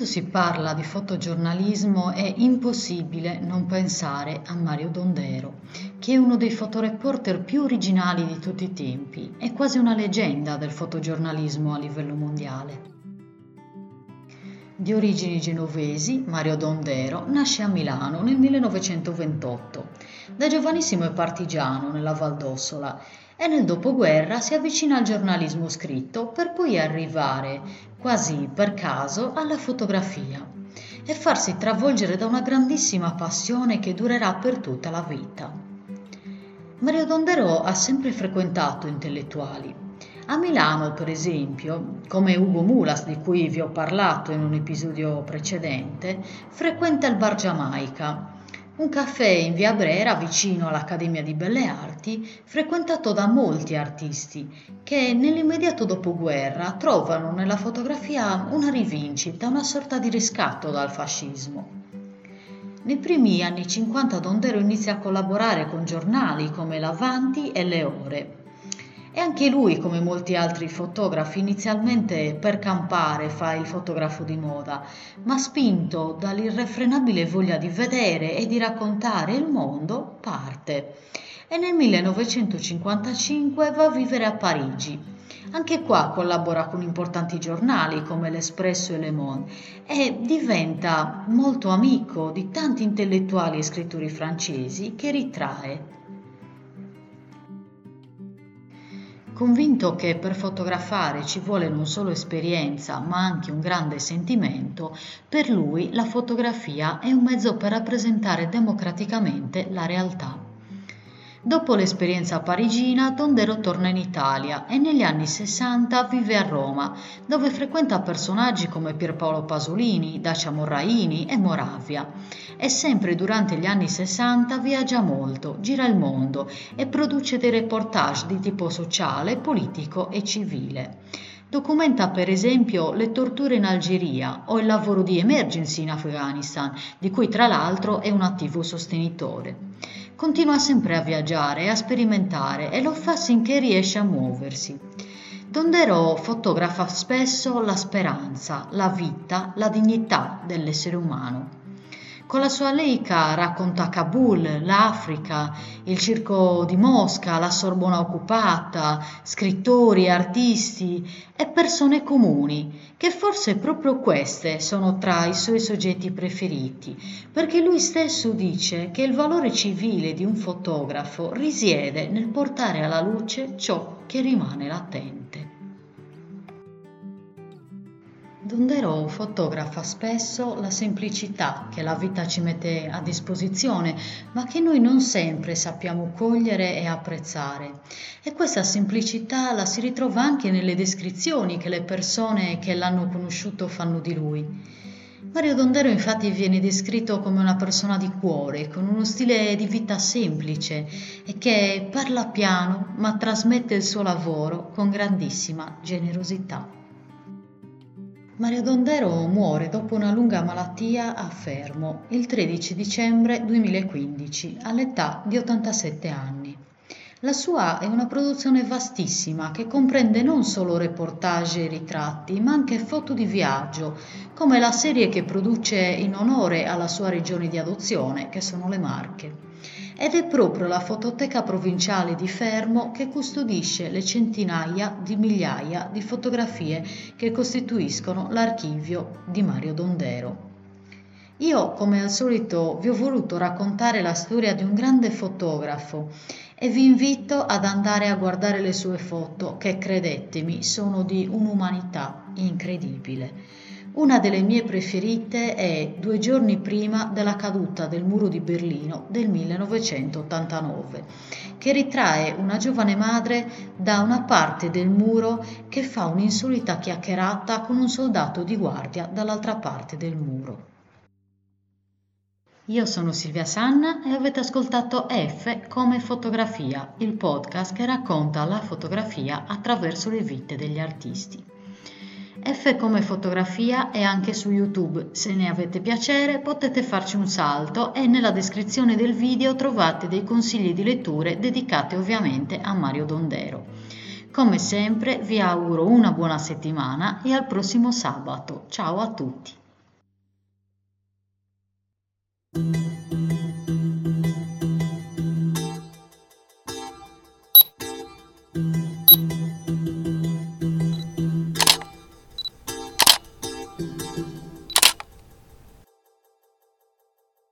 Quando si parla di fotogiornalismo è impossibile non pensare a Mario Dondero, che è uno dei fotoreporter più originali di tutti i tempi, è quasi una leggenda del fotogiornalismo a livello mondiale. Di origini genovesi, Mario Dondero nasce a Milano nel 1928. Da giovanissimo è partigiano nella Val d'Ossola e nel dopoguerra si avvicina al giornalismo scritto per poi arrivare, quasi per caso, alla fotografia e farsi travolgere da una grandissima passione che durerà per tutta la vita. Mario Dondero ha sempre frequentato intellettuali. A Milano, per esempio, come Ugo Mulas, di cui vi ho parlato in un episodio precedente, frequenta il Bar Giamaica, un caffè in via Brera vicino all'Accademia di Belle Arti, frequentato da molti artisti che nell'immediato dopoguerra trovano nella fotografia una rivincita, una sorta di riscatto dal fascismo. Nei primi anni 50 Dondero inizia a collaborare con giornali come L'Avanti e Le Ore e anche lui, come molti altri fotografi, inizialmente per campare fa il fotografo di moda, ma spinto dall'irrefrenabile voglia di vedere e di raccontare il mondo, parte. E nel 1955 va a vivere a Parigi. Anche qua collabora con importanti giornali come l'Espresso e Le Monde e diventa molto amico di tanti intellettuali e scrittori francesi che ritrae Convinto che per fotografare ci vuole non solo esperienza, ma anche un grande sentimento, per lui la fotografia è un mezzo per rappresentare democraticamente la realtà. Dopo l'esperienza parigina, Tondero torna in Italia e negli anni 60 vive a Roma, dove frequenta personaggi come Pierpaolo Pasolini, Dacia Morraini e Moravia. E sempre durante gli anni 60 viaggia molto, gira il mondo e produce dei reportage di tipo sociale, politico e civile. Documenta per esempio le torture in Algeria o il lavoro di emergency in Afghanistan, di cui tra l'altro è un attivo sostenitore. Continua sempre a viaggiare e a sperimentare e lo fa finché riesce a muoversi. Dondero fotografa spesso la speranza, la vita, la dignità dell'essere umano. Con la sua Leica racconta Kabul, l'Africa, il circo di Mosca, la Sorbona occupata, scrittori, artisti e persone comuni, che forse proprio queste sono tra i suoi soggetti preferiti, perché lui stesso dice che il valore civile di un fotografo risiede nel portare alla luce ciò che rimane latente. Dondero fotografa spesso la semplicità che la vita ci mette a disposizione, ma che noi non sempre sappiamo cogliere e apprezzare. E questa semplicità la si ritrova anche nelle descrizioni che le persone che l'hanno conosciuto fanno di lui. Mario Dondero infatti viene descritto come una persona di cuore, con uno stile di vita semplice e che parla piano ma trasmette il suo lavoro con grandissima generosità. Mario Dondero muore dopo una lunga malattia a Fermo il 13 dicembre 2015 all'età di 87 anni. La sua è una produzione vastissima che comprende non solo reportage e ritratti, ma anche foto di viaggio, come la serie che produce in onore alla sua regione di adozione, che sono le Marche ed è proprio la Fototeca Provinciale di Fermo che custodisce le centinaia di migliaia di fotografie che costituiscono l'archivio di Mario Dondero. Io, come al solito, vi ho voluto raccontare la storia di un grande fotografo e vi invito ad andare a guardare le sue foto che, credetemi, sono di un'umanità incredibile. Una delle mie preferite è Due giorni prima della caduta del muro di Berlino del 1989, che ritrae una giovane madre da una parte del muro che fa un'insolita chiacchierata con un soldato di guardia dall'altra parte del muro. Io sono Silvia Sanna e avete ascoltato F come fotografia, il podcast che racconta la fotografia attraverso le vite degli artisti. F come fotografia è anche su YouTube. Se ne avete piacere potete farci un salto e nella descrizione del video trovate dei consigli di letture dedicati ovviamente a Mario Dondero. Come sempre vi auguro una buona settimana e al prossimo sabato. Ciao a tutti! thank you